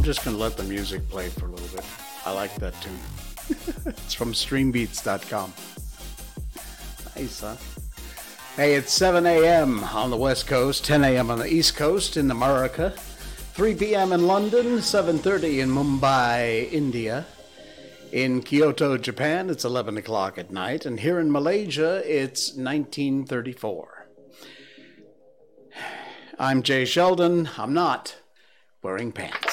I'm just going to let the music play for a little bit. I like that tune. it's from streambeats.com. Nice, huh? Hey, it's 7 a.m. on the West Coast, 10 a.m. on the East Coast in America, 3 p.m. in London, 7.30 in Mumbai, India. In Kyoto, Japan, it's 11 o'clock at night, and here in Malaysia, it's 1934. I'm Jay Sheldon. I'm not wearing pants.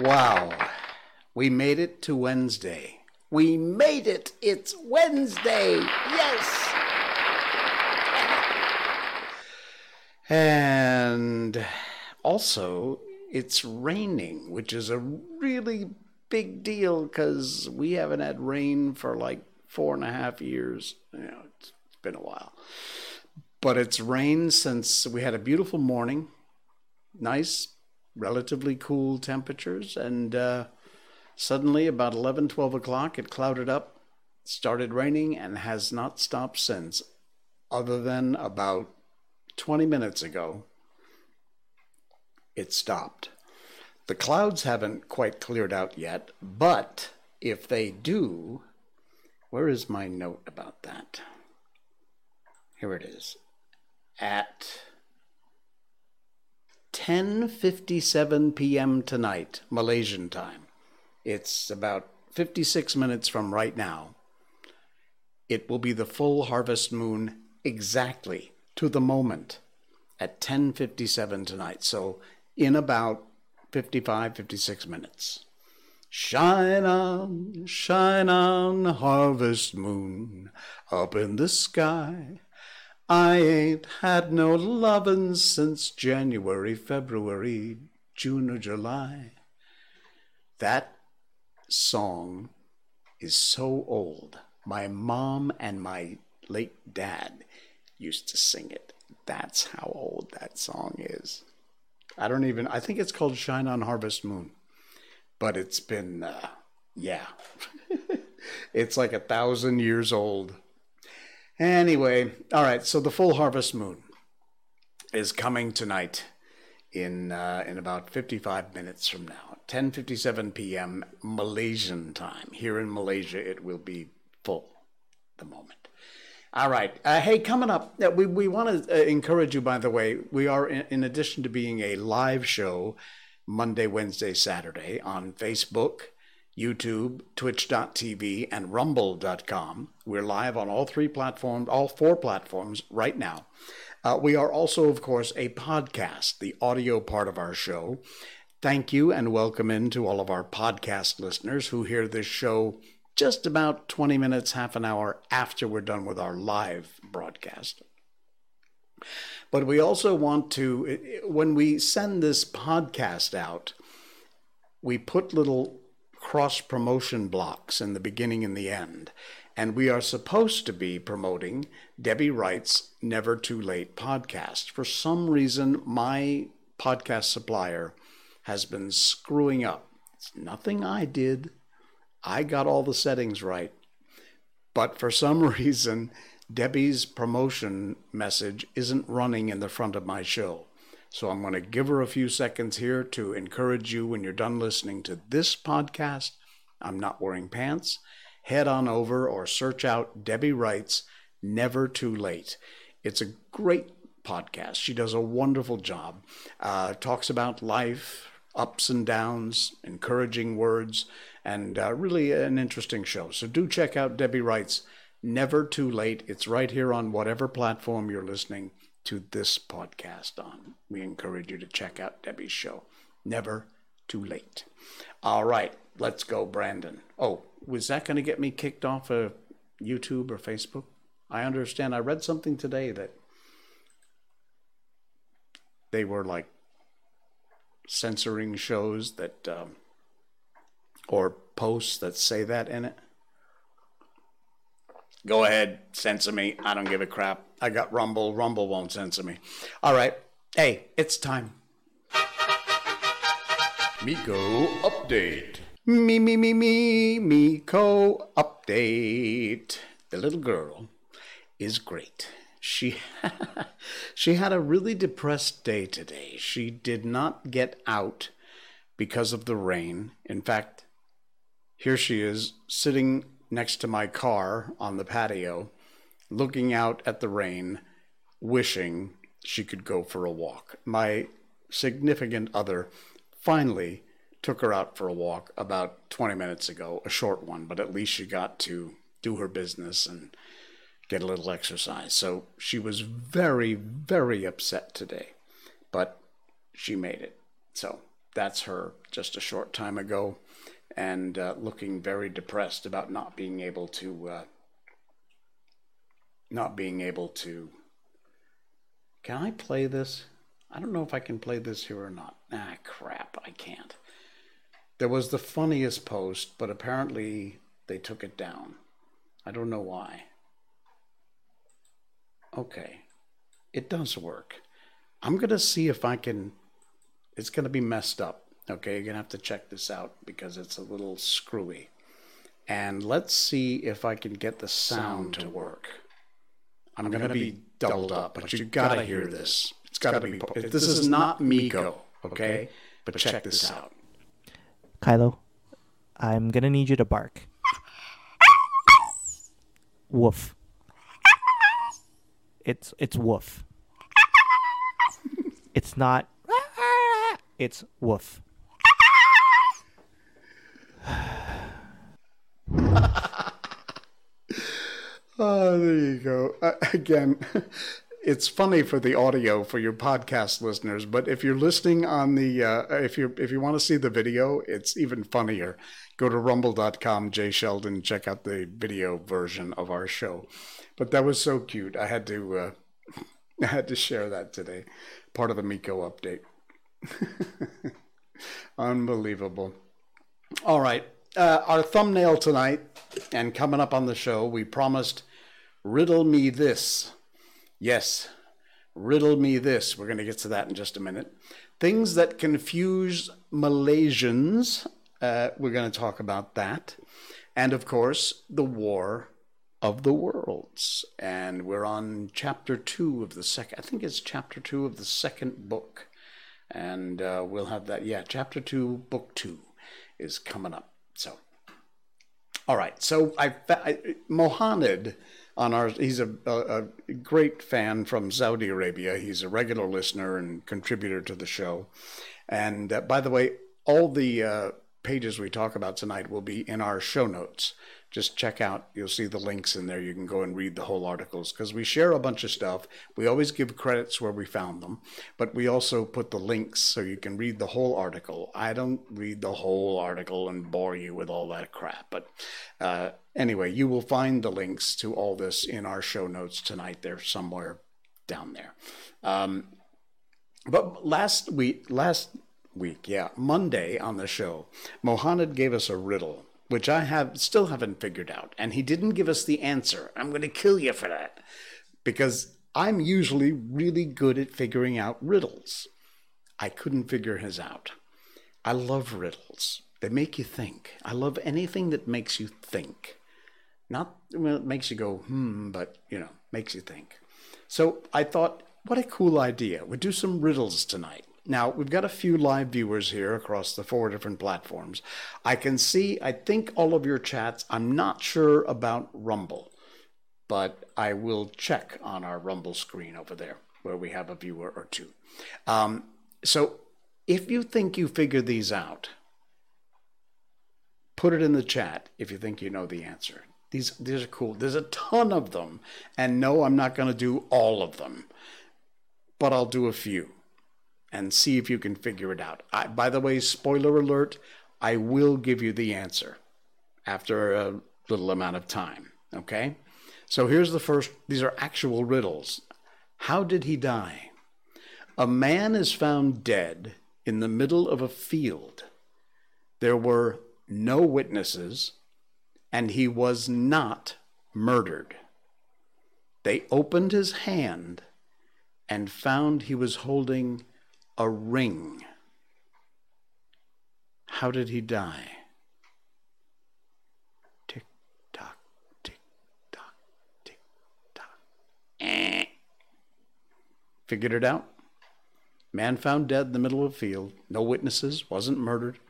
Wow. We made it to Wednesday. We made it. It's Wednesday. Yes. And also, it's raining, which is a really big deal because we haven't had rain for like four and a half years. You know, it's been a while. But it's rained since we had a beautiful morning, nice, relatively cool temperatures, and uh, suddenly about 11, 12 o'clock, it clouded up, started raining, and has not stopped since, other than about 20 minutes ago. It stopped. The clouds haven't quite cleared out yet, but if they do, where is my note about that? Here it is at 10:57 p.m. tonight, Malaysian time. It's about 56 minutes from right now. It will be the full harvest moon exactly to the moment at 10:57 tonight. So in about 55 56 minutes. Shine on, shine on, harvest moon, up in the sky. I ain't had no lovin' since January, February, June, or July. That song is so old. My mom and my late dad used to sing it. That's how old that song is. I don't even, I think it's called Shine on Harvest Moon. But it's been, uh, yeah. it's like a thousand years old. Anyway, all right. So the full harvest moon is coming tonight in uh, in about 55 minutes from now, 10:57 p.m. Malaysian time. Here in Malaysia, it will be full the moment. All right. Uh, hey, coming up, uh, we we want to uh, encourage you. By the way, we are in, in addition to being a live show Monday, Wednesday, Saturday on Facebook YouTube, Twitch.tv, and Rumble.com. We're live on all three platforms, all four platforms right now. Uh, we are also, of course, a podcast, the audio part of our show. Thank you and welcome in to all of our podcast listeners who hear this show just about 20 minutes, half an hour after we're done with our live broadcast. But we also want to, when we send this podcast out, we put little cross promotion blocks in the beginning and the end. And we are supposed to be promoting Debbie Wright's Never Too Late podcast. For some reason, my podcast supplier has been screwing up. It's nothing I did. I got all the settings right. But for some reason, Debbie's promotion message isn't running in the front of my show. So I'm going to give her a few seconds here to encourage you when you're done listening to this podcast. I'm not wearing pants. Head on over or search out Debbie Wright's Never Too Late. It's a great podcast. She does a wonderful job. Uh, talks about life, ups and downs, encouraging words, and uh, really an interesting show. So do check out Debbie Wright's Never Too Late. It's right here on whatever platform you're listening to this podcast on. We encourage you to check out Debbie's show. Never too late. All right, let's go, Brandon. Oh, was that going to get me kicked off of YouTube or Facebook? I understand. I read something today that they were like censoring shows that um, or posts that say that in it. Go ahead, censor me. I don't give a crap. I got Rumble. Rumble won't censor me. All right. Hey, it's time. Miko update. Me, me, me, me, Miko update. The little girl is great. she she had a really depressed day today. She did not get out because of the rain. In fact, here she is sitting next to my car on the patio, looking out at the rain, wishing she could go for a walk. My significant other finally took her out for a walk about 20 minutes ago, a short one, but at least she got to do her business and get a little exercise. So she was very, very upset today, but she made it. So that's her just a short time ago and uh, looking very depressed about not being able to uh, not being able to. Can i play this? I don't know if i can play this here or not. Ah crap i can't. There was the funniest post but apparently they took it down. I don't know why. Okay it does work. I'm going to see if i can it's going to be messed up. Okay, you're going to have to check this out because it's a little screwy. And let's see if I can get the sound to work. I'm going to be doubled up, but you got to hear this. It's got to be. This is not Miko, okay? But check this out. Kylo, I'm going to need you to bark. Woof. It's it's woof. It's not it's woof. Oh, there you go. Uh, again, it's funny for the audio for your podcast listeners, but if you're listening on the uh, if you if you want to see the video, it's even funnier. Go to rumble.com, Jay Sheldon, check out the video version of our show. But that was so cute. I had to uh, I had to share that today. Part of the Miko update. Unbelievable. All right. Uh, our thumbnail tonight and coming up on the show, we promised Riddle me this. Yes, riddle me this. We're going to get to that in just a minute. Things that confuse Malaysians. Uh, we're going to talk about that. And of course, the War of the Worlds. And we're on chapter two of the second, I think it's chapter two of the second book. And uh, we'll have that. Yeah, chapter two, book two is coming up. So, all right. So I, I Mohanad on our. He's a, a, a, great fan from Saudi Arabia. He's a regular listener and contributor to the show. And uh, by the way, all the uh, pages we talk about tonight will be in our show notes just check out. You'll see the links in there. You can go and read the whole articles because we share a bunch of stuff. We always give credits where we found them but we also put the links so you can read the whole article. I don't read the whole article and bore you with all that crap but uh, anyway you will find the links to all this in our show notes tonight. They're somewhere down there. Um, but last week last week yeah monday on the show mohanad gave us a riddle which I have still haven't figured out. And he didn't give us the answer. I'm going to kill you for that because I'm usually really good at figuring out riddles. I couldn't figure his out. I love riddles. They make you think. I love anything that makes you think. Not well, it makes you go, hmm, but you know, makes you think. So I thought, what a cool idea. We'll do some riddles tonight. Now, we've got a few live viewers here across the four different platforms. I can see, I think, all of your chats. I'm not sure about Rumble, but I will check on our Rumble screen over there where we have a viewer or two. Um, so if you think you figure these out, put it in the chat if you think you know the answer. These, these are cool. There's a ton of them. And no, I'm not going to do all of them, but I'll do a few and see if you can figure it out. I, by the way, spoiler alert, I will give you the answer after a little amount of time. Okay? So here's the first, these are actual riddles. How did he die? A man is found dead in the middle of a field. There were no witnesses, and he was not murdered. They opened his hand and found he was holding a ring. How did he die? Tick tock, tick tock, tick tock. Eh. Figured it out? Man found dead in the middle of a field, no witnesses, wasn't murdered.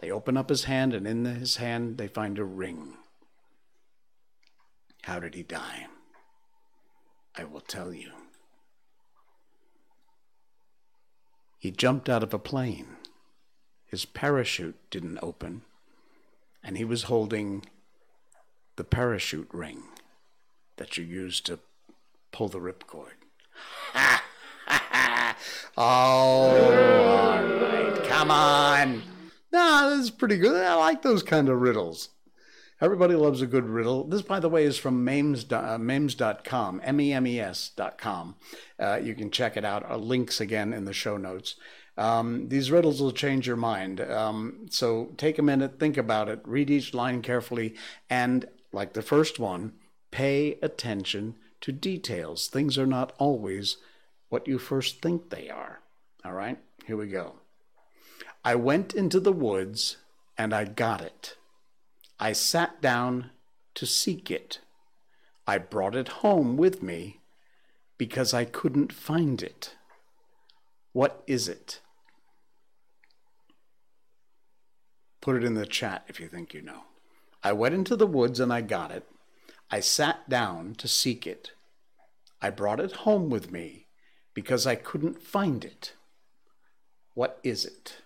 They open up his hand, and in his hand they find a ring. How did he die? I will tell you. He jumped out of a plane. His parachute didn't open, and he was holding the parachute ring that you use to pull the ripcord. Ha! oh, all right. Come on. This is pretty good. I like those kind of riddles. Everybody loves a good riddle. This, by the way, is from memes, uh, memes.com, M-E-M-E-S.com. Uh, you can check it out. Our links again in the show notes. Um, these riddles will change your mind. Um, so take a minute, think about it, read each line carefully, and like the first one, pay attention to details. Things are not always what you first think they are. All right, here we go. I went into the woods and I got it. I sat down to seek it. I brought it home with me because I couldn't find it. What is it? Put it in the chat if you think you know. I went into the woods and I got it. I sat down to seek it. I brought it home with me because I couldn't find it. What is it?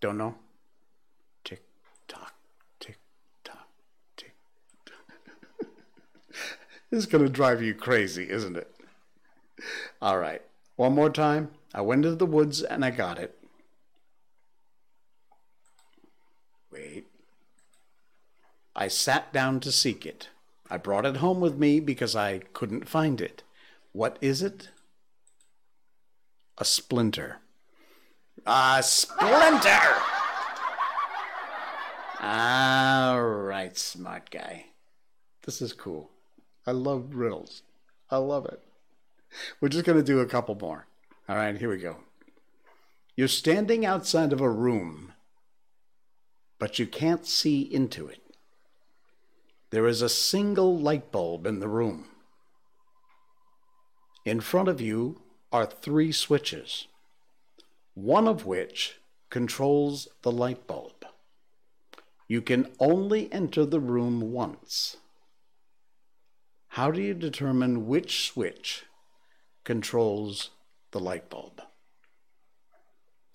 Don't know? This is going to drive you crazy, isn't it? All right. One more time. I went into the woods and I got it. Wait. I sat down to seek it. I brought it home with me because I couldn't find it. What is it? A splinter. A splinter! All right, smart guy. This is cool. I love riddles. I love it. We're just going to do a couple more. All right, here we go. You're standing outside of a room, but you can't see into it. There is a single light bulb in the room. In front of you are three switches, one of which controls the light bulb. You can only enter the room once. How do you determine which switch controls the light bulb?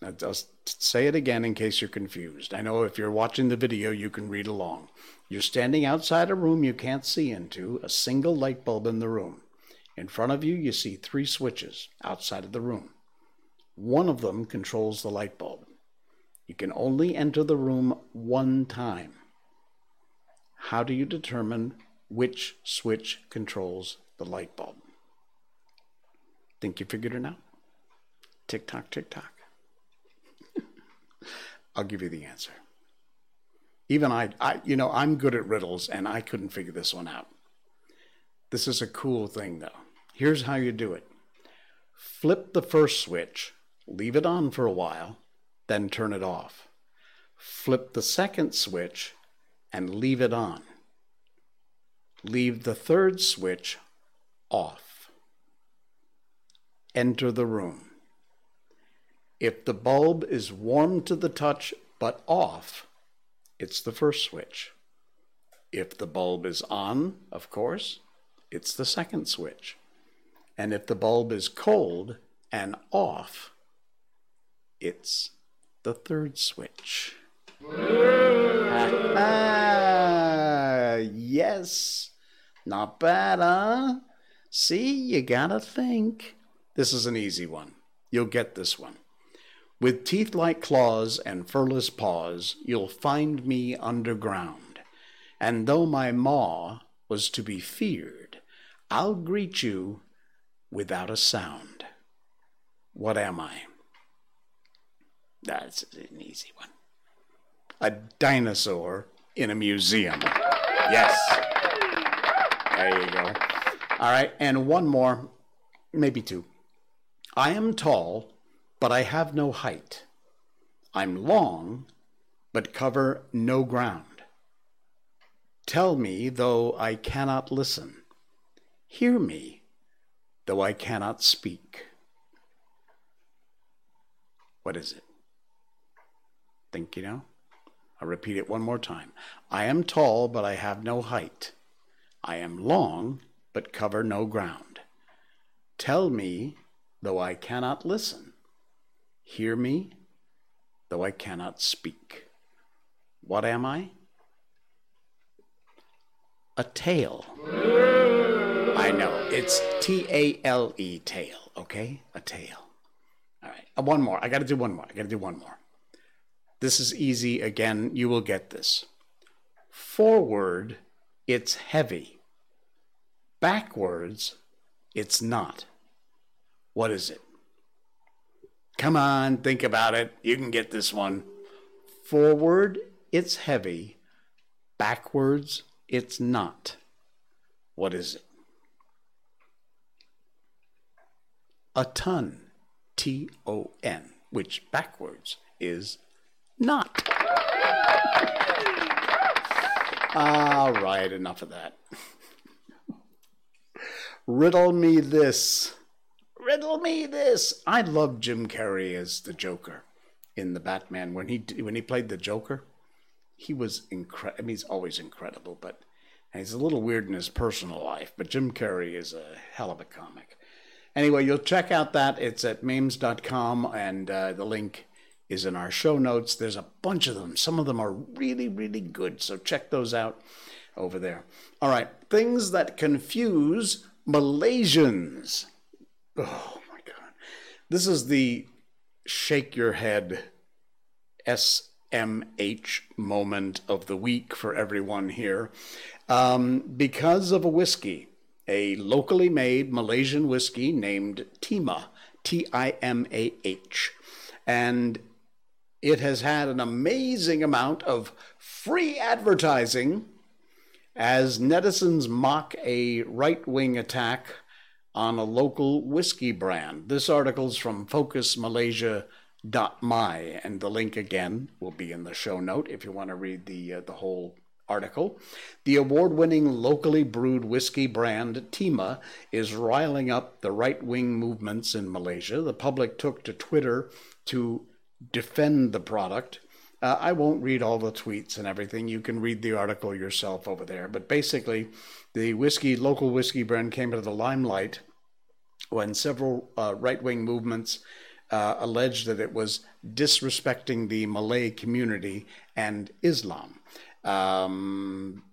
Now, just say it again in case you're confused. I know if you're watching the video, you can read along. You're standing outside a room you can't see into, a single light bulb in the room. In front of you, you see three switches outside of the room. One of them controls the light bulb. You can only enter the room one time. How do you determine which switch controls the light bulb. Think you figured it out? Tick tock, tick tock. I'll give you the answer. Even I, I, you know, I'm good at riddles and I couldn't figure this one out. This is a cool thing though. Here's how you do it flip the first switch, leave it on for a while, then turn it off. Flip the second switch and leave it on leave the third switch off. Enter the room. If the bulb is warm to the touch but off, it's the first switch. If the bulb is on, of course, it's the second switch. And if the bulb is cold and off, it's the third switch. Ah, yes. Not bad, huh? See, you gotta think. This is an easy one. You'll get this one. With teeth like claws and furless paws, you'll find me underground. And though my maw was to be feared, I'll greet you without a sound. What am I? That's an easy one. A dinosaur in a museum. Yes. There you go. All right, and one more, maybe two. I am tall, but I have no height. I'm long, but cover no ground. Tell me, though I cannot listen. Hear me, though I cannot speak. What is it? Think you know? I'll repeat it one more time. I am tall, but I have no height. I am long, but cover no ground. Tell me, though I cannot listen. Hear me, though I cannot speak. What am I? A tail. I know. It's T A L E, tail, okay? A tail. All right. Uh, one more. I got to do one more. I got to do one more. This is easy. Again, you will get this. Forward, it's heavy. Backwards, it's not. What is it? Come on, think about it. You can get this one. Forward, it's heavy. Backwards, it's not. What is it? A ton. T O N, which backwards is not. All right, enough of that. Riddle me this. Riddle me this. I love Jim Carrey as the Joker in the Batman when he when he played the Joker. He was incredible. I mean, he's always incredible, but he's a little weird in his personal life. But Jim Carrey is a hell of a comic. Anyway, you'll check out that. It's at memes.com, and uh, the link is in our show notes. There's a bunch of them. Some of them are really, really good. So check those out over there. All right, things that confuse Malaysians. Oh my God. This is the shake your head SMH moment of the week for everyone here. Um, because of a whiskey a locally made Malaysian whiskey named Timah, T I M A H. And it has had an amazing amount of free advertising as netizens mock a right wing attack on a local whiskey brand. This article's from focusmalaysia.my, and the link again will be in the show note if you want to read the, uh, the whole article. The award winning locally brewed whiskey brand Timah is riling up the right wing movements in Malaysia. The public took to Twitter to defend the product. Uh, I won't read all the tweets and everything. You can read the article yourself over there. But basically, the whiskey, local whiskey brand came into the limelight when several uh, right wing movements uh, alleged that it was disrespecting the Malay community and Islam um,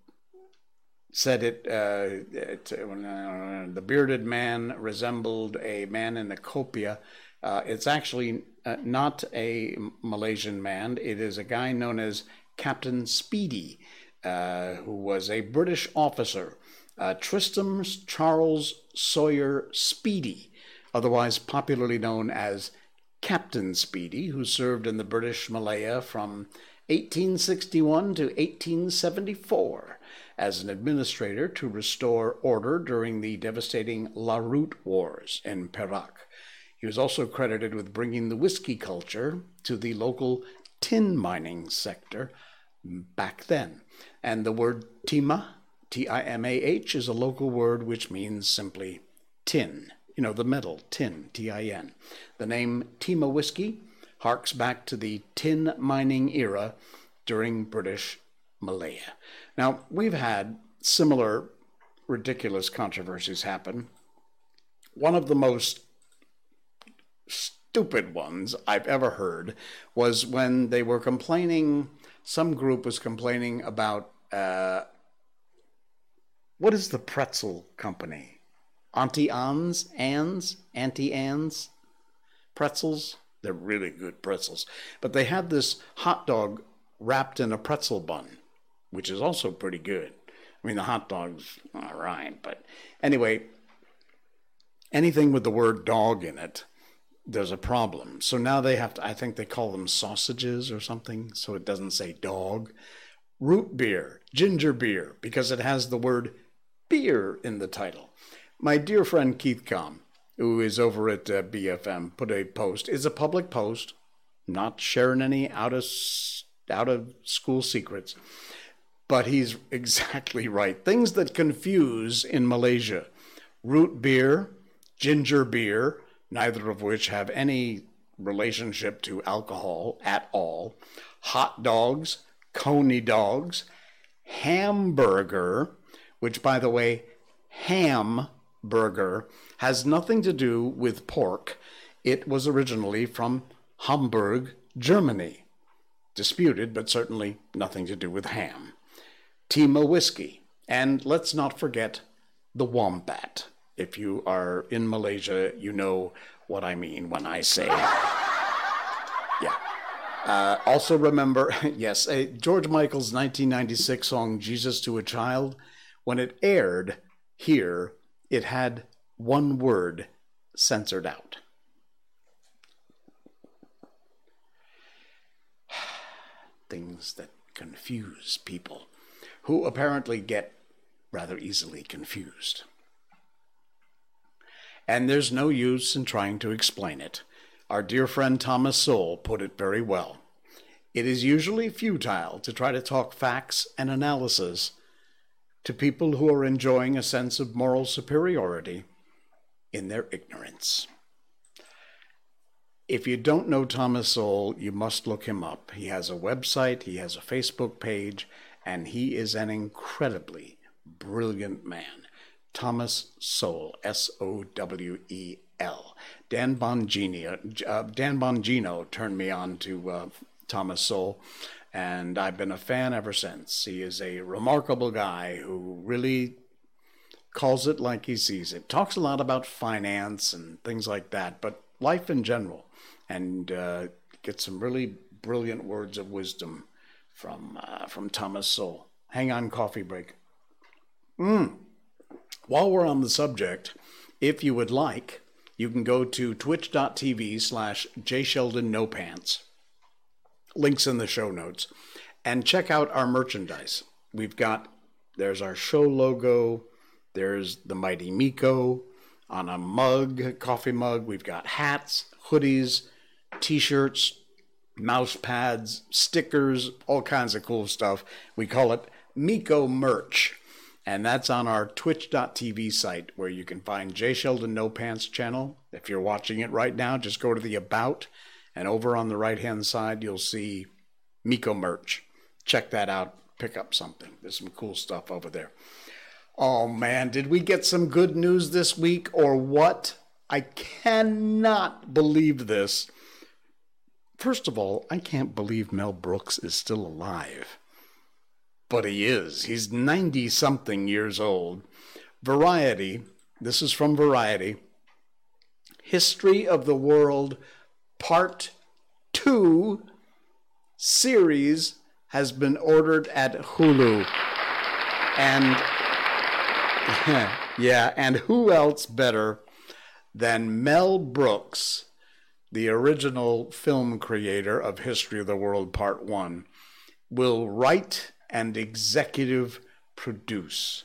said it, uh, it uh, the bearded man resembled a man in a kopiah. Uh, it's actually uh, not a Malaysian man. It is a guy known as Captain Speedy, uh, who was a British officer, uh, Tristram Charles Sawyer Speedy, otherwise popularly known as Captain Speedy, who served in the British Malaya from 1861 to 1874 as an administrator to restore order during the devastating Larut Wars in Perak. He was also credited with bringing the whiskey culture to the local tin mining sector back then. And the word Timah, T I M A H, is a local word which means simply tin. You know, the metal, tin, T I N. The name Timah whiskey harks back to the tin mining era during British Malaya. Now, we've had similar ridiculous controversies happen. One of the most stupid ones I've ever heard was when they were complaining, some group was complaining about uh, what is the pretzel company? Auntie Anne's? Anne's? Auntie Anne's? Pretzels? They're really good pretzels. But they had this hot dog wrapped in a pretzel bun, which is also pretty good. I mean, the hot dog's all right, but anyway, anything with the word dog in it, there's a problem. So now they have to, I think they call them sausages or something, so it doesn't say dog. Root beer, ginger beer, because it has the word beer in the title. My dear friend Keith Com, who is over at uh, BFM, put a post. It's a public post, not sharing any out of out of school secrets. But he's exactly right. Things that confuse in Malaysia: root beer, ginger beer, neither of which have any relationship to alcohol at all, hot dogs, coney dogs, hamburger, which, by the way, hamburger has nothing to do with pork. It was originally from Hamburg, Germany. Disputed, but certainly nothing to do with ham. Timah whiskey. And let's not forget the wombat. If you are in Malaysia, you know what I mean when I say. yeah. Uh, also, remember, yes, uh, George Michael's 1996 song Jesus to a Child, when it aired here, it had one word censored out. Things that confuse people, who apparently get rather easily confused. And there's no use in trying to explain it. Our dear friend Thomas Sowell put it very well. It is usually futile to try to talk facts and analysis to people who are enjoying a sense of moral superiority in their ignorance. If you don't know Thomas Sowell, you must look him up. He has a website, he has a Facebook page, and he is an incredibly brilliant man. Thomas Sowell, S O W E L. Dan Bongino, uh, Dan Bongino turned me on to uh, Thomas Sowell, and I've been a fan ever since. He is a remarkable guy who really calls it like he sees it. Talks a lot about finance and things like that, but life in general, and uh, gets some really brilliant words of wisdom from uh, from Thomas Sowell. Hang on, coffee break. Mm. While we're on the subject, if you would like, you can go to twitch.tv slash jsheldonnopants. Links in the show notes. And check out our merchandise. We've got, there's our show logo, there's the Mighty Miko on a mug, coffee mug. We've got hats, hoodies, t shirts, mouse pads, stickers, all kinds of cool stuff. We call it Miko merch. And that's on our twitch.tv site where you can find Jay Sheldon No Pants channel. If you're watching it right now, just go to the About, and over on the right hand side, you'll see Miko merch. Check that out. Pick up something. There's some cool stuff over there. Oh man, did we get some good news this week or what? I cannot believe this. First of all, I can't believe Mel Brooks is still alive. But he is. He's 90 something years old. Variety, this is from Variety, History of the World Part 2 series has been ordered at Hulu. And yeah, and who else better than Mel Brooks, the original film creator of History of the World Part 1, will write and executive produce.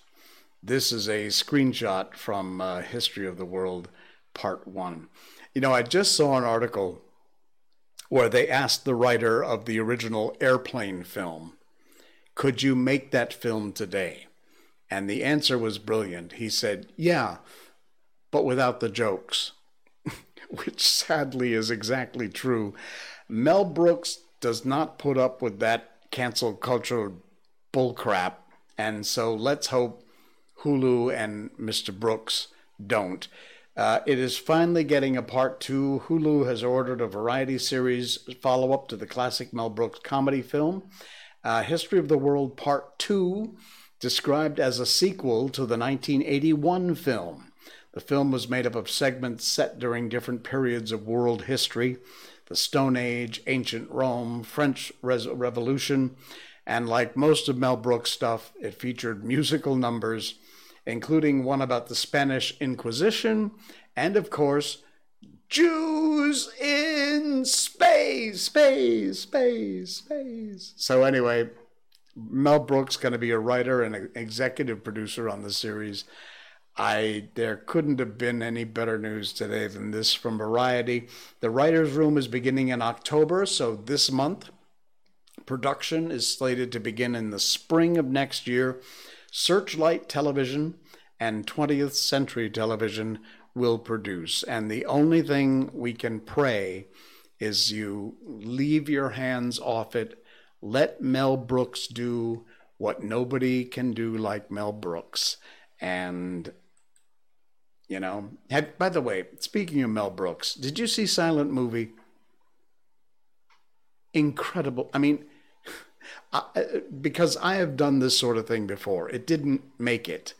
This is a screenshot from uh, History of the World Part 1. You know, I just saw an article where they asked the writer of the original airplane film, Could you make that film today? And the answer was brilliant. He said, Yeah, but without the jokes, which sadly is exactly true. Mel Brooks does not put up with that cancel culture bullcrap, and so let's hope Hulu and Mr. Brooks don't. Uh, it is finally getting a part two. Hulu has ordered a variety series follow up to the classic Mel Brooks comedy film, uh, History of the World Part Two described as a sequel to the 1981 film. The film was made up of segments set during different periods of world history the Stone Age, Ancient Rome, French Revolution, and like most of Mel Brooks' stuff, it featured musical numbers, including one about the Spanish Inquisition, and of course, Jews in space, space, space, space. So, anyway, Mel Brooks going to be a writer and an executive producer on the series. I there couldn't have been any better news today than this from Variety. The writers' room is beginning in October, so this month. Production is slated to begin in the spring of next year. Searchlight Television and 20th Century Television will produce. And the only thing we can pray is you leave your hands off it. Let Mel Brooks do what nobody can do like Mel Brooks. And, you know, have, by the way, speaking of Mel Brooks, did you see Silent Movie? Incredible. I mean, I, because I have done this sort of thing before, it didn't make it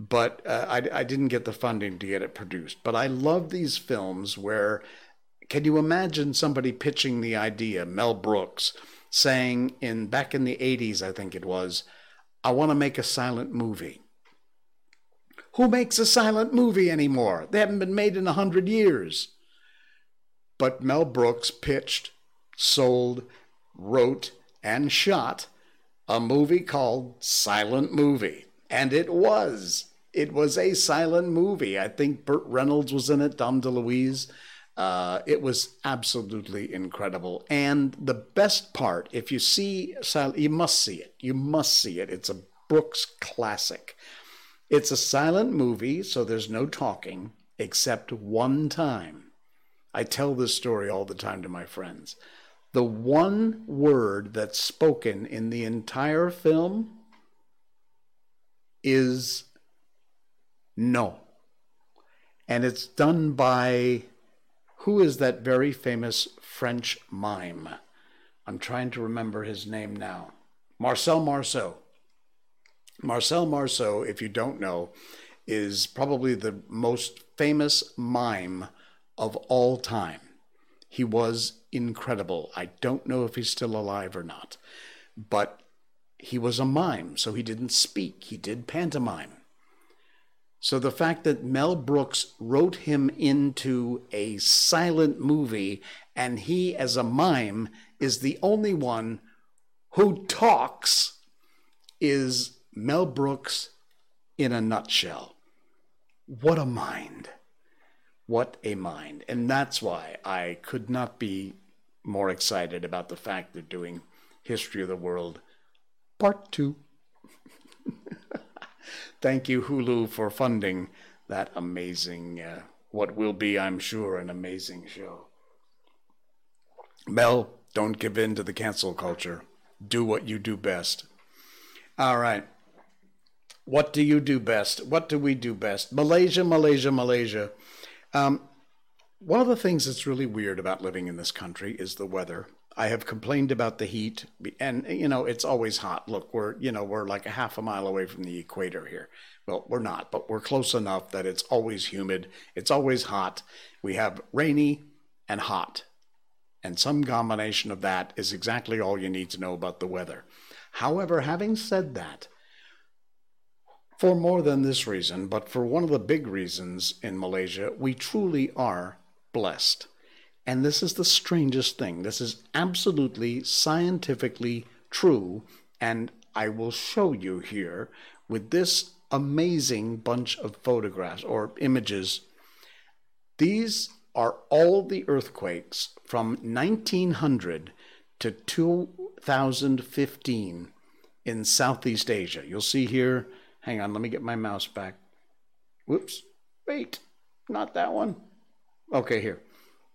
but uh, I, I didn't get the funding to get it produced. But I love these films where, can you imagine somebody pitching the idea, Mel Brooks, saying in back in the 80s, I think it was, I want to make a silent movie. Who makes a silent movie anymore? They haven't been made in a hundred years. But Mel Brooks pitched, sold, wrote, and shot a movie called Silent Movie. And it was. It was a silent movie. I think Burt Reynolds was in it, Dom DeLuise. Uh, it was absolutely incredible. And the best part, if you see you must see it. You must see it. It's a Brooks classic. It's a silent movie, so there's no talking except one time. I tell this story all the time to my friends. The one word that's spoken in the entire film is no. And it's done by who is that very famous French mime? I'm trying to remember his name now. Marcel Marceau. Marcel Marceau, if you don't know, is probably the most famous mime of all time. He was incredible. I don't know if he's still alive or not, but he was a mime, so he didn't speak. He did pantomime. So the fact that Mel Brooks wrote him into a silent movie and he, as a mime, is the only one who talks is Mel Brooks in a nutshell. What a mind. What a mind. And that's why I could not be more excited about the fact they're doing History of the World Part 2. Thank you, Hulu, for funding that amazing, uh, what will be, I'm sure, an amazing show. Mel, don't give in to the cancel culture. Do what you do best. All right. What do you do best? What do we do best? Malaysia, Malaysia, Malaysia. Um, one of the things that's really weird about living in this country is the weather. I have complained about the heat, and you know it's always hot. Look, we're you know we're like a half a mile away from the equator here. Well, we're not, but we're close enough that it's always humid. It's always hot. We have rainy and hot, and some combination of that is exactly all you need to know about the weather. However, having said that, for more than this reason, but for one of the big reasons in Malaysia, we truly are blessed. And this is the strangest thing. This is absolutely scientifically true. And I will show you here with this amazing bunch of photographs or images. These are all the earthquakes from 1900 to 2015 in Southeast Asia. You'll see here, hang on, let me get my mouse back. Whoops, wait, not that one. Okay, here.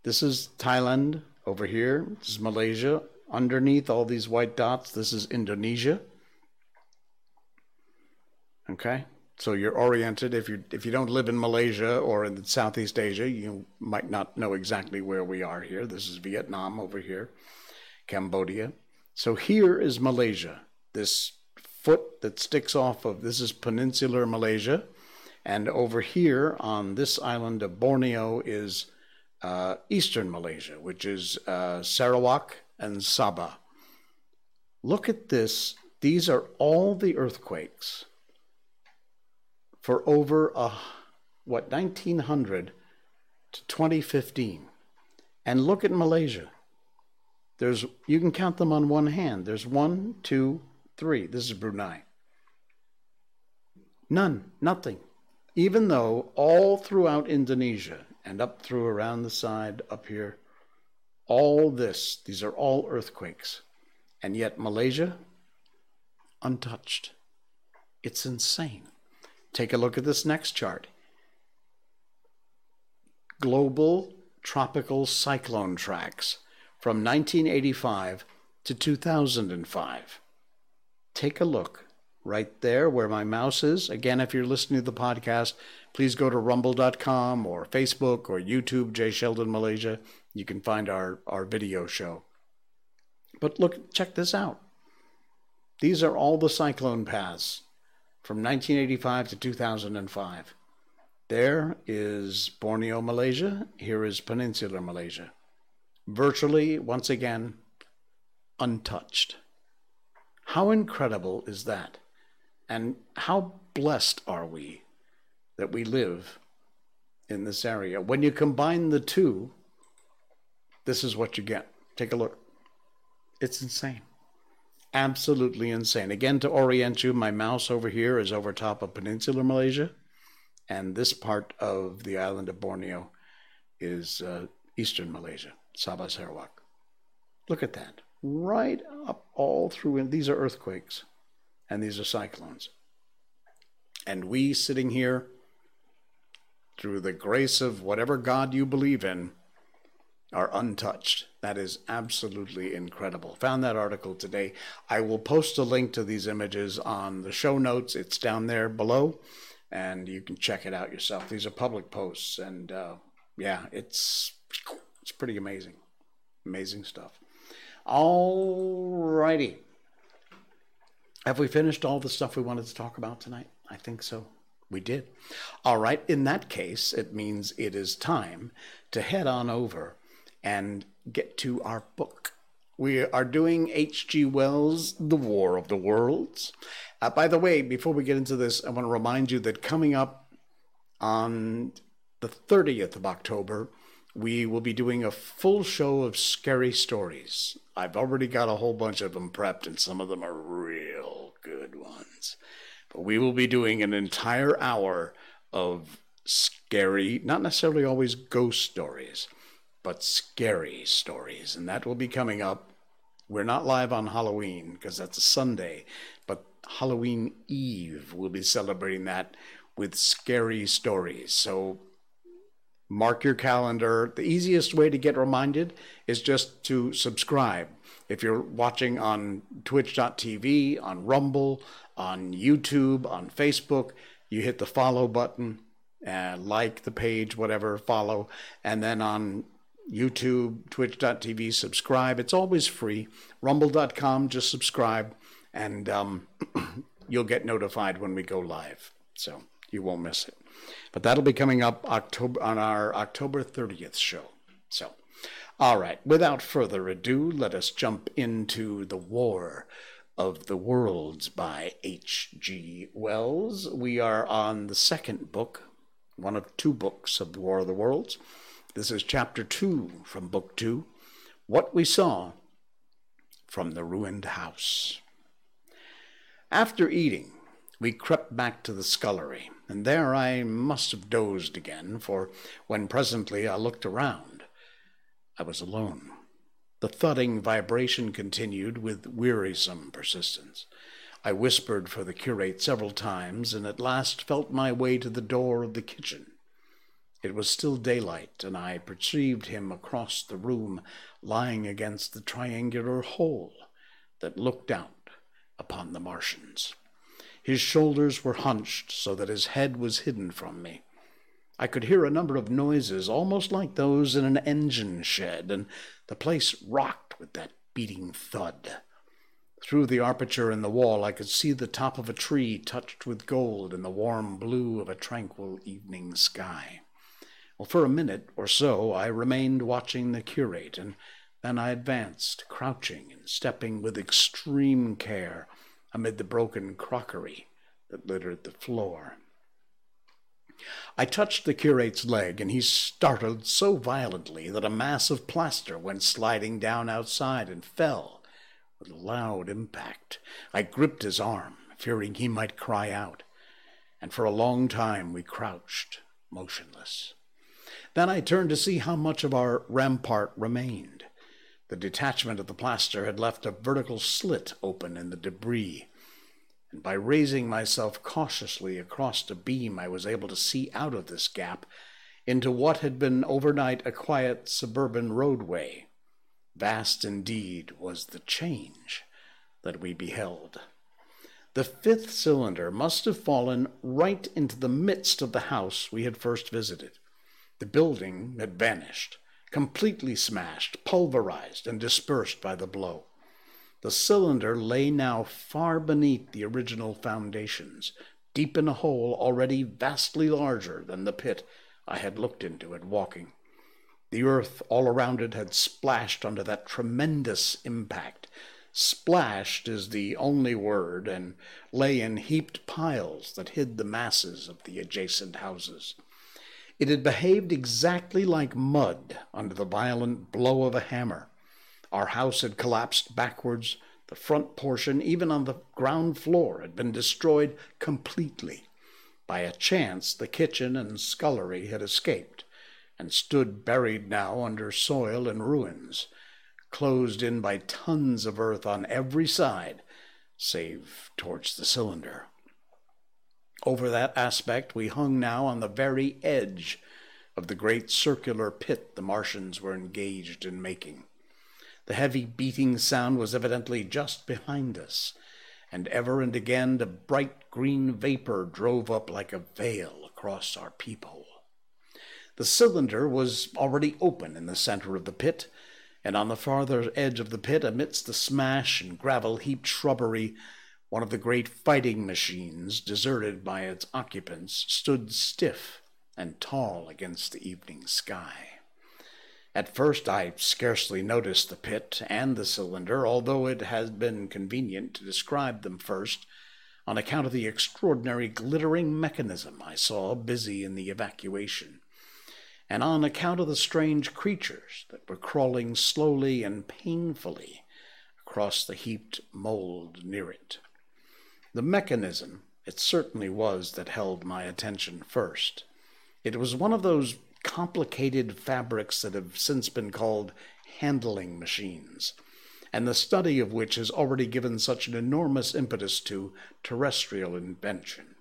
This is Thailand over here. This is Malaysia. Underneath all these white dots, this is Indonesia. Okay? So you're oriented. If you if you don't live in Malaysia or in Southeast Asia, you might not know exactly where we are here. This is Vietnam over here, Cambodia. So here is Malaysia. This foot that sticks off of this is peninsular Malaysia, and over here on this island of Borneo is uh, eastern Malaysia, which is uh, Sarawak and Sabah. Look at this. These are all the earthquakes for over a, what 1900 to 2015. And look at Malaysia. There's you can count them on one hand. There's one, two, three. This is Brunei. None, nothing. Even though all throughout Indonesia and up through around the side up here. All this, these are all earthquakes. And yet Malaysia, untouched. It's insane. Take a look at this next chart. global tropical cyclone tracks from 1985 to 2005. Take a look right there where my mouse is. Again, if you're listening to the podcast, please go to rumble.com or Facebook or YouTube, Jay Sheldon Malaysia. You can find our, our video show. But look, check this out. These are all the cyclone paths from 1985 to 2005. There is Borneo, Malaysia. Here is Peninsular Malaysia. Virtually, once again, untouched. How incredible is that? And how blessed are we that we live in this area? When you combine the two, this is what you get. Take a look. It's insane. Absolutely insane. Again, to orient you, my mouse over here is over top of Peninsular Malaysia, and this part of the island of Borneo is uh, eastern Malaysia, Sabah Sarawak. Look at that. Right up all through, and these are earthquakes, and these are cyclones. And we sitting here, through the grace of whatever God you believe in, are untouched. That is absolutely incredible. Found that article today. I will post a link to these images on the show notes. It's down there below, and you can check it out yourself. These are public posts, and uh, yeah, it's it's pretty amazing, amazing stuff. All righty. Have we finished all the stuff we wanted to talk about tonight? I think so. We did. All right. In that case, it means it is time to head on over and get to our book. We are doing H.G. Wells' The War of the Worlds. Uh, by the way, before we get into this, I want to remind you that coming up on the 30th of October, we will be doing a full show of scary stories. I've already got a whole bunch of them prepped, and some of them are real good ones. But we will be doing an entire hour of scary, not necessarily always ghost stories, but scary stories. And that will be coming up. We're not live on Halloween because that's a Sunday, but Halloween Eve, we'll be celebrating that with scary stories. So mark your calendar. The easiest way to get reminded is just to subscribe. If you're watching on twitch.tv, on Rumble, on YouTube, on Facebook, you hit the follow button, and like the page, whatever, follow, and then on YouTube, twitch.tv, subscribe. It's always free. Rumble.com, just subscribe, and um, you'll get notified when we go live. So you won't miss it. But that'll be coming up October on our October 30th show. So, all right, without further ado, let us jump into The War of the Worlds by H.G. Wells. We are on the second book, one of two books of The War of the Worlds. This is chapter two from book two What We Saw from the Ruined House. After eating, we crept back to the scullery, and there I must have dozed again, for when presently I looked around, I was alone. The thudding vibration continued with wearisome persistence. I whispered for the curate several times, and at last felt my way to the door of the kitchen. It was still daylight, and I perceived him across the room, lying against the triangular hole that looked out upon the Martians. His shoulders were hunched so that his head was hidden from me. I could hear a number of noises, almost like those in an engine shed, and the place rocked with that beating thud. Through the aperture in the wall, I could see the top of a tree touched with gold in the warm blue of a tranquil evening sky. Well, for a minute or so I remained watching the curate, and then I advanced, crouching and stepping with extreme care amid the broken crockery that littered the floor. I touched the curate's leg, and he startled so violently that a mass of plaster went sliding down outside and fell with a loud impact. I gripped his arm, fearing he might cry out, and for a long time we crouched, motionless. Then I turned to see how much of our rampart remained. The detachment of the plaster had left a vertical slit open in the debris, and by raising myself cautiously across the beam, I was able to see out of this gap into what had been overnight a quiet suburban roadway. Vast indeed was the change that we beheld. The fifth cylinder must have fallen right into the midst of the house we had first visited. The building had vanished, completely smashed, pulverized, and dispersed by the blow. The cylinder lay now far beneath the original foundations, deep in a hole already vastly larger than the pit I had looked into at Woking. The earth all around it had splashed under that tremendous impact, Splashed is the only word, and lay in heaped piles that hid the masses of the adjacent houses. It had behaved exactly like mud under the violent blow of a hammer. Our house had collapsed backwards. The front portion, even on the ground floor, had been destroyed completely. By a chance, the kitchen and scullery had escaped and stood buried now under soil and ruins closed in by tons of earth on every side, save towards the cylinder. Over that aspect, we hung now on the very edge of the great circular pit the Martians were engaged in making. The heavy beating sound was evidently just behind us, and ever and again the bright green vapor drove up like a veil across our peephole. The cylinder was already open in the center of the pit, and on the farther edge of the pit, amidst the smash and gravel heaped shrubbery, one of the great fighting machines, deserted by its occupants, stood stiff and tall against the evening sky. At first I scarcely noticed the pit and the cylinder, although it had been convenient to describe them first on account of the extraordinary glittering mechanism I saw busy in the evacuation and on account of the strange creatures that were crawling slowly and painfully across the heaped mold near it. The mechanism, it certainly was that held my attention first. It was one of those complicated fabrics that have since been called handling machines, and the study of which has already given such an enormous impetus to terrestrial invention.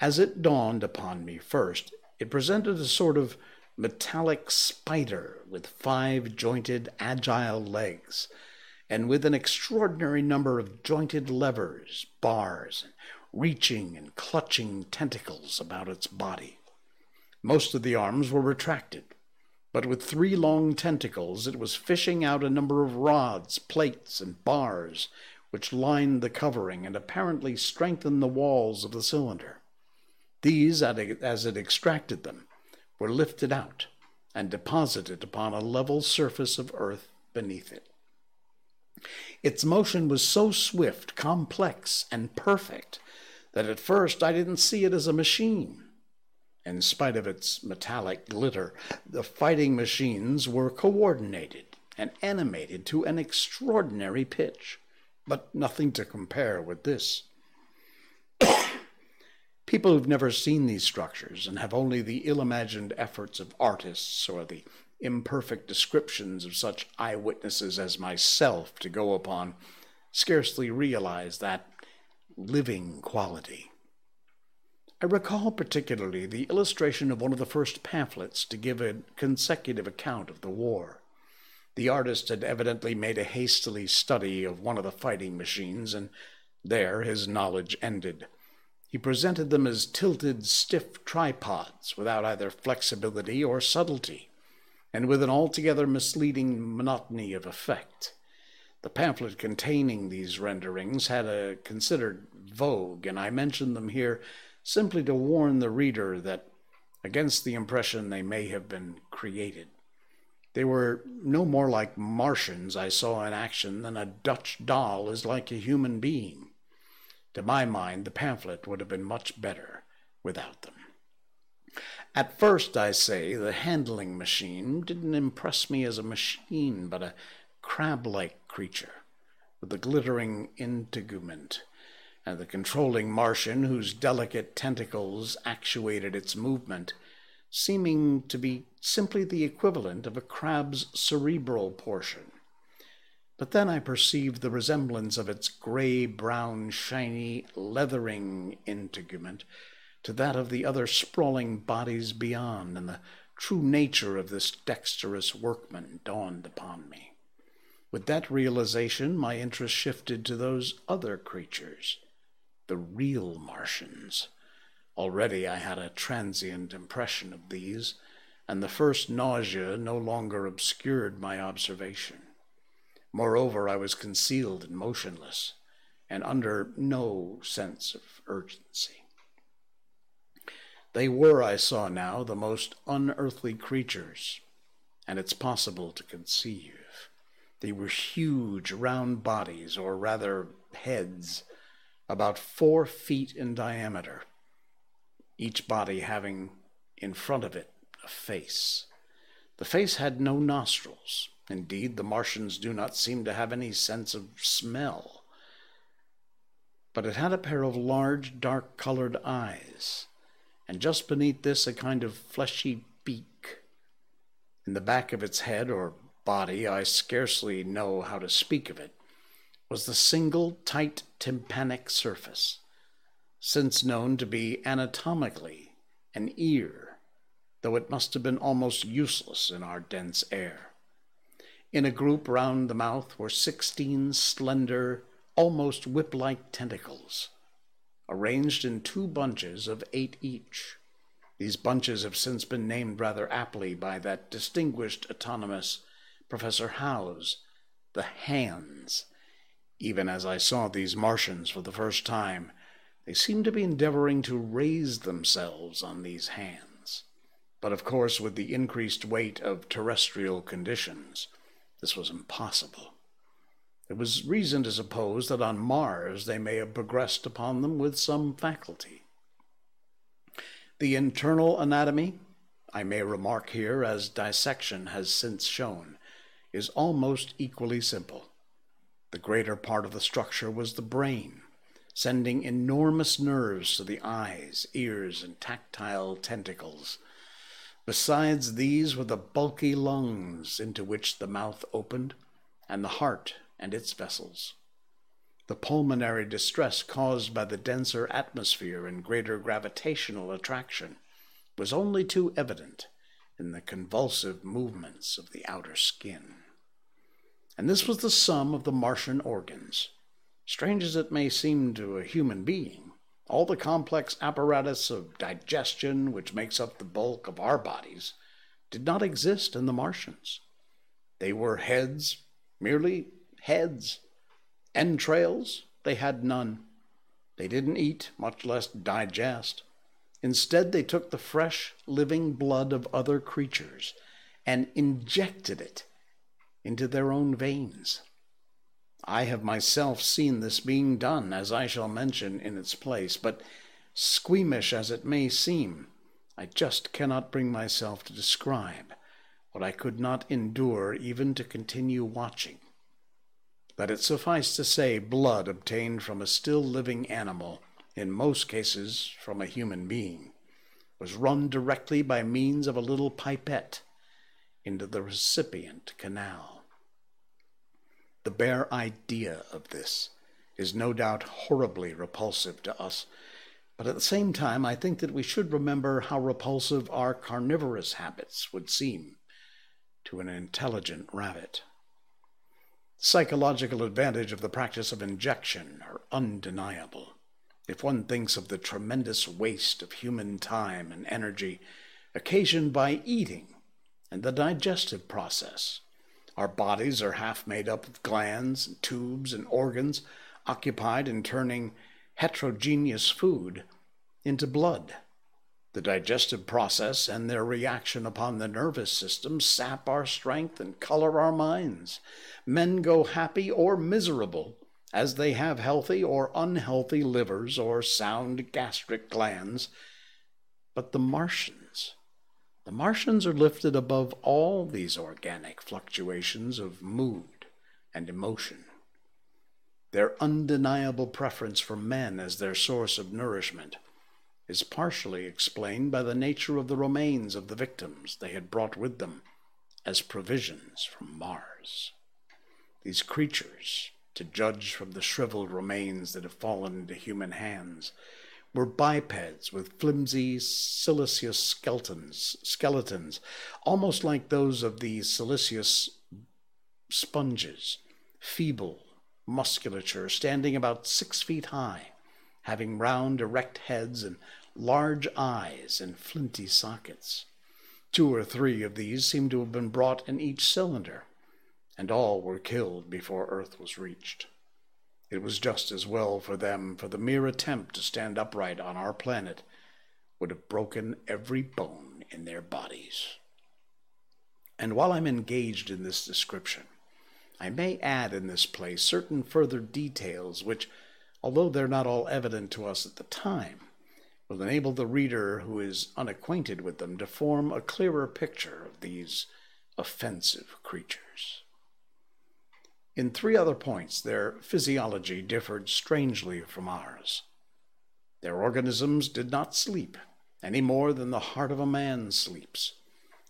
As it dawned upon me first, it presented a sort of metallic spider with five jointed, agile legs, and with an extraordinary number of jointed levers, bars, and reaching and clutching tentacles about its body. Most of the arms were retracted, but with three long tentacles it was fishing out a number of rods, plates, and bars which lined the covering and apparently strengthened the walls of the cylinder. These, as it extracted them, were lifted out and deposited upon a level surface of earth beneath it. Its motion was so swift, complex, and perfect that at first I didn't see it as a machine. In spite of its metallic glitter, the fighting machines were coordinated and animated to an extraordinary pitch, but nothing to compare with this. People who've never seen these structures and have only the ill imagined efforts of artists or the imperfect descriptions of such eyewitnesses as myself to go upon scarcely realize that living quality. I recall particularly the illustration of one of the first pamphlets to give a consecutive account of the war. The artist had evidently made a hastily study of one of the fighting machines, and there his knowledge ended. He presented them as tilted, stiff tripods without either flexibility or subtlety, and with an altogether misleading monotony of effect. The pamphlet containing these renderings had a considered vogue, and I mention them here simply to warn the reader that against the impression they may have been created. They were no more like Martians I saw in action than a Dutch doll is like a human being. To my mind, the pamphlet would have been much better without them. At first, I say, the handling machine didn't impress me as a machine, but a crab like creature with a glittering integument, and the controlling Martian whose delicate tentacles actuated its movement, seeming to be simply the equivalent of a crab's cerebral portion. But then I perceived the resemblance of its gray brown, shiny, leathering integument to that of the other sprawling bodies beyond, and the true nature of this dexterous workman dawned upon me. With that realization, my interest shifted to those other creatures, the real Martians. Already I had a transient impression of these, and the first nausea no longer obscured my observation. Moreover, I was concealed and motionless, and under no sense of urgency. They were, I saw now, the most unearthly creatures, and it's possible to conceive. They were huge, round bodies, or rather heads, about four feet in diameter, each body having in front of it a face. The face had no nostrils. Indeed, the Martians do not seem to have any sense of smell. But it had a pair of large, dark colored eyes, and just beneath this a kind of fleshy beak. In the back of its head, or body, I scarcely know how to speak of it, was the single tight tympanic surface, since known to be anatomically an ear though it must have been almost useless in our dense air. In a group round the mouth were sixteen slender, almost whip like tentacles, arranged in two bunches of eight each. These bunches have since been named rather aptly by that distinguished autonomous Professor Howes, the hands. Even as I saw these Martians for the first time, they seemed to be endeavoring to raise themselves on these hands. But of course, with the increased weight of terrestrial conditions, this was impossible. There was reason to suppose that on Mars they may have progressed upon them with some faculty. The internal anatomy, I may remark here, as dissection has since shown, is almost equally simple. The greater part of the structure was the brain, sending enormous nerves to the eyes, ears, and tactile tentacles Besides these were the bulky lungs into which the mouth opened, and the heart and its vessels. The pulmonary distress caused by the denser atmosphere and greater gravitational attraction was only too evident in the convulsive movements of the outer skin. And this was the sum of the Martian organs. Strange as it may seem to a human being, all the complex apparatus of digestion which makes up the bulk of our bodies did not exist in the Martians. They were heads, merely heads. Entrails, they had none. They didn't eat, much less digest. Instead, they took the fresh, living blood of other creatures and injected it into their own veins. I have myself seen this being done, as I shall mention in its place, but squeamish as it may seem, I just cannot bring myself to describe what I could not endure even to continue watching. Let it suffice to say, blood obtained from a still living animal, in most cases from a human being, was run directly by means of a little pipette into the recipient canal. The bare idea of this is no doubt horribly repulsive to us, but at the same time, I think that we should remember how repulsive our carnivorous habits would seem to an intelligent rabbit. Psychological advantage of the practice of injection are undeniable. If one thinks of the tremendous waste of human time and energy occasioned by eating and the digestive process, our bodies are half made up of glands and tubes and organs occupied in turning heterogeneous food into blood. The digestive process and their reaction upon the nervous system sap our strength and color our minds. Men go happy or miserable as they have healthy or unhealthy livers or sound gastric glands. But the Martians the Martians are lifted above all these organic fluctuations of mood and emotion. Their undeniable preference for men as their source of nourishment is partially explained by the nature of the remains of the victims they had brought with them as provisions from Mars. These creatures, to judge from the shriveled remains that have fallen into human hands, were bipeds with flimsy siliceous skeletons, skeletons, almost like those of the siliceous sponges, feeble musculature, standing about six feet high, having round, erect heads and large eyes and flinty sockets. Two or three of these seemed to have been brought in each cylinder, and all were killed before Earth was reached. It was just as well for them, for the mere attempt to stand upright on our planet would have broken every bone in their bodies. And while I'm engaged in this description, I may add in this place certain further details which, although they're not all evident to us at the time, will enable the reader who is unacquainted with them to form a clearer picture of these offensive creatures. In three other points, their physiology differed strangely from ours. Their organisms did not sleep any more than the heart of a man sleeps.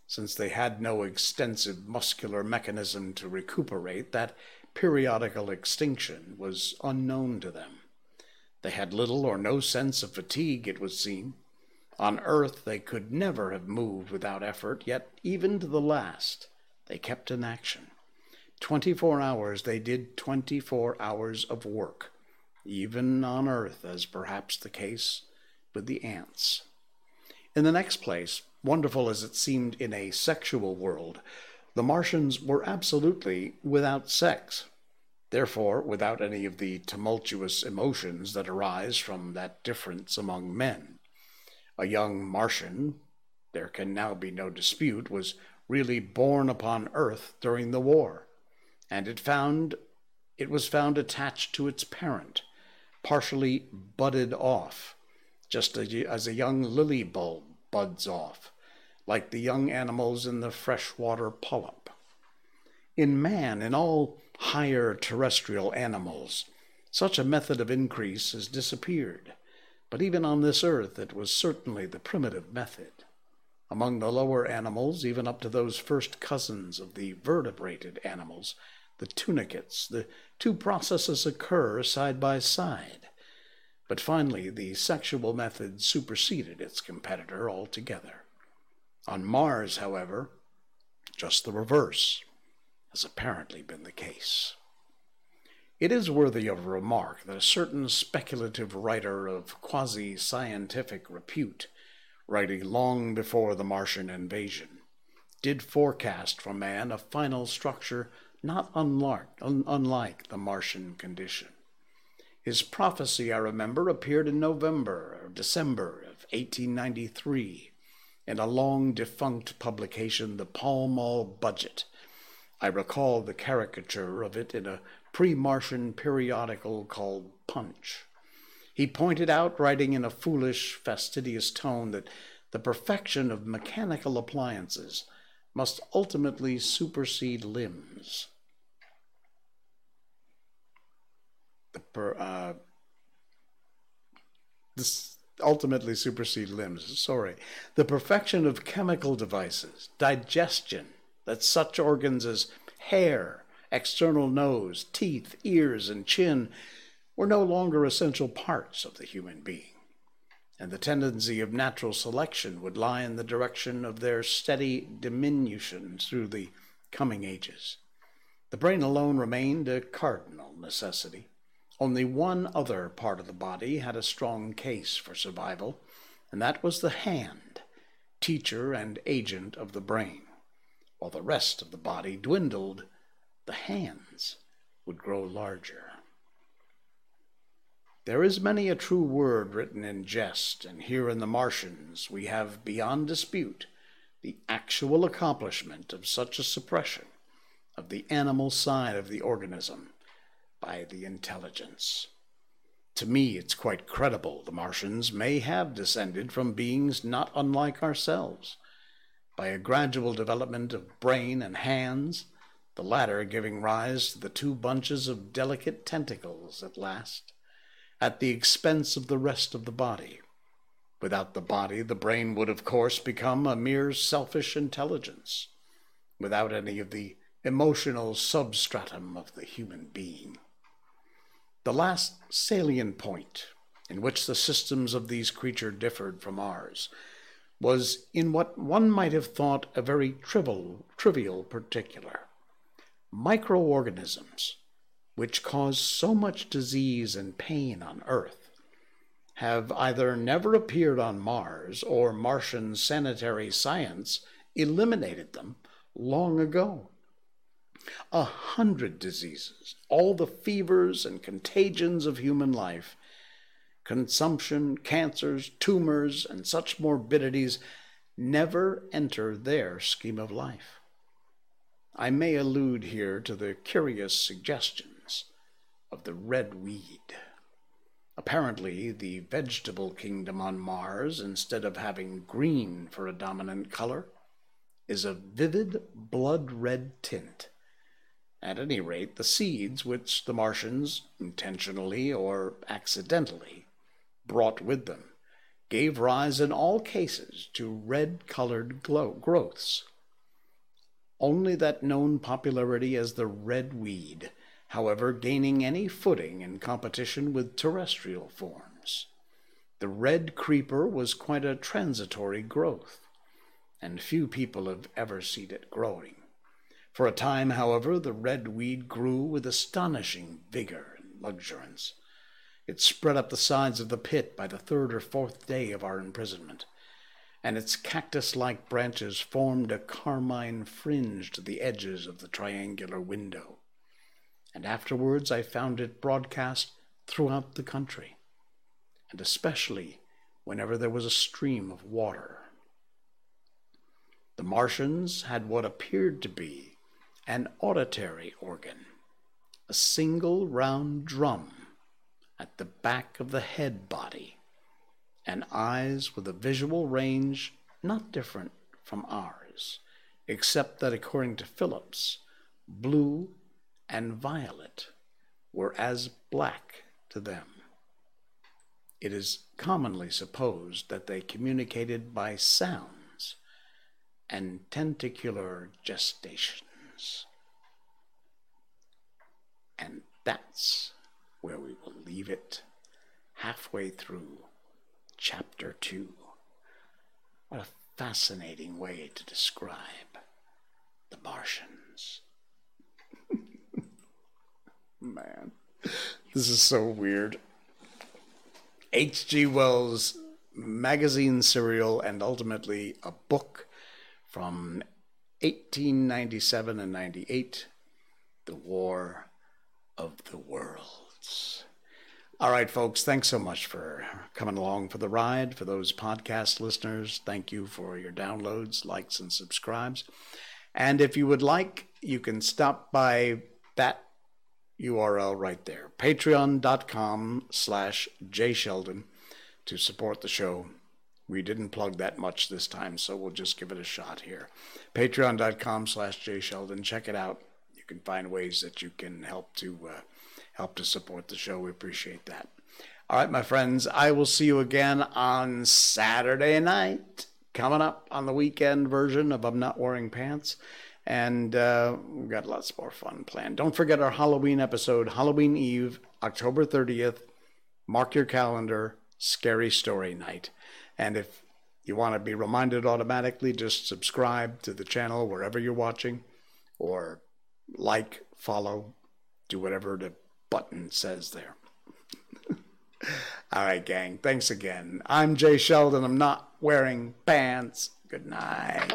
Since they had no extensive muscular mechanism to recuperate, that periodical extinction was unknown to them. They had little or no sense of fatigue, it would seem. On earth they could never have moved without effort, yet even to the last they kept in action. Twenty four hours they did twenty four hours of work, even on earth, as perhaps the case with the ants. In the next place, wonderful as it seemed in a sexual world, the Martians were absolutely without sex therefore without any of the tumultuous emotions that arise from that difference among men. A young Martian, there can now be no dispute, was really born upon earth during the war, and it found it was found attached to its parent, partially budded off, just as a young lily bulb buds off, like the young animals in the freshwater polyp. In man, in all higher terrestrial animals. Such a method of increase has disappeared, but even on this earth it was certainly the primitive method. Among the lower animals, even up to those first cousins of the vertebrated animals, the tunicates, the two processes occur side by side. But finally, the sexual method superseded its competitor altogether. On Mars, however, just the reverse has apparently been the case. It is worthy of remark that a certain speculative writer of quasi scientific repute, writing long before the Martian invasion, did forecast for man a final structure not unlike, un- unlike the Martian condition. His prophecy, I remember, appeared in November or December of 1893 in a long defunct publication, the Pall Mall Budget, I recall the caricature of it in a pre Martian periodical called Punch. He pointed out, writing in a foolish, fastidious tone, that the perfection of mechanical appliances must ultimately supersede limbs. The per, uh, this ultimately supersede limbs. Sorry. The perfection of chemical devices, digestion, that such organs as hair, external nose, teeth, ears, and chin were no longer essential parts of the human being, and the tendency of natural selection would lie in the direction of their steady diminution through the coming ages. The brain alone remained a cardinal necessity. Only one other part of the body had a strong case for survival, and that was the hand, teacher and agent of the brain. While the rest of the body dwindled, the hands would grow larger. There is many a true word written in jest, and here in the Martians we have beyond dispute the actual accomplishment of such a suppression of the animal side of the organism by the intelligence. To me, it's quite credible the Martians may have descended from beings not unlike ourselves by a gradual development of brain and hands, the latter giving rise to the two bunches of delicate tentacles at last, at the expense of the rest of the body. Without the body, the brain would, of course, become a mere selfish intelligence, without any of the emotional substratum of the human being. The last salient point in which the systems of these creatures differed from ours, was in what one might have thought a very trivial, trivial particular microorganisms, which cause so much disease and pain on Earth, have either never appeared on Mars or Martian sanitary science eliminated them long ago. A hundred diseases, all the fevers and contagions of human life, consumption, cancers, tumors, and such morbidities never enter their scheme of life. I may allude here to the curious suggestions of the red weed. Apparently, the vegetable kingdom on Mars, instead of having green for a dominant color, is a vivid blood red tint. At any rate, the seeds which the Martians, intentionally or accidentally, brought with them, gave rise in all cases to red colored growths. Only that known popularity as the red weed, however, gaining any footing in competition with terrestrial forms. The red creeper was quite a transitory growth, and few people have ever seen it growing. For a time, however, the red weed grew with astonishing vigor and luxuriance. It spread up the sides of the pit by the third or fourth day of our imprisonment, and its cactus like branches formed a carmine fringe to the edges of the triangular window. And afterwards I found it broadcast throughout the country, and especially whenever there was a stream of water. The Martians had what appeared to be an auditory organ, a single round drum at the back of the head body, and eyes with a visual range not different from ours, except that according to Phillips, blue and violet were as black to them. It is commonly supposed that they communicated by sounds and tentacular gestations. And that's where we will leave it halfway through chapter two. What a fascinating way to describe the Martians. Man, this is so weird. H.G. Wells' magazine serial and ultimately a book from 1897 and 98 The War of the Worlds. All right, folks, thanks so much for coming along for the ride. For those podcast listeners, thank you for your downloads, likes, and subscribes. And if you would like, you can stop by that URL right there, patreon.com slash jsheldon to support the show. We didn't plug that much this time, so we'll just give it a shot here. Patreon.com slash jsheldon. Check it out. You can find ways that you can help to uh, help to support the show. We appreciate that. All right, my friends, I will see you again on Saturday night, coming up on the weekend version of I'm Not Wearing Pants. And uh, we've got lots more fun planned. Don't forget our Halloween episode, Halloween Eve, October 30th. Mark your calendar, scary story night. And if you want to be reminded automatically, just subscribe to the channel wherever you're watching, or like, follow, do whatever the button says there. All right, gang. Thanks again. I'm Jay Sheldon. I'm not wearing pants. Good night.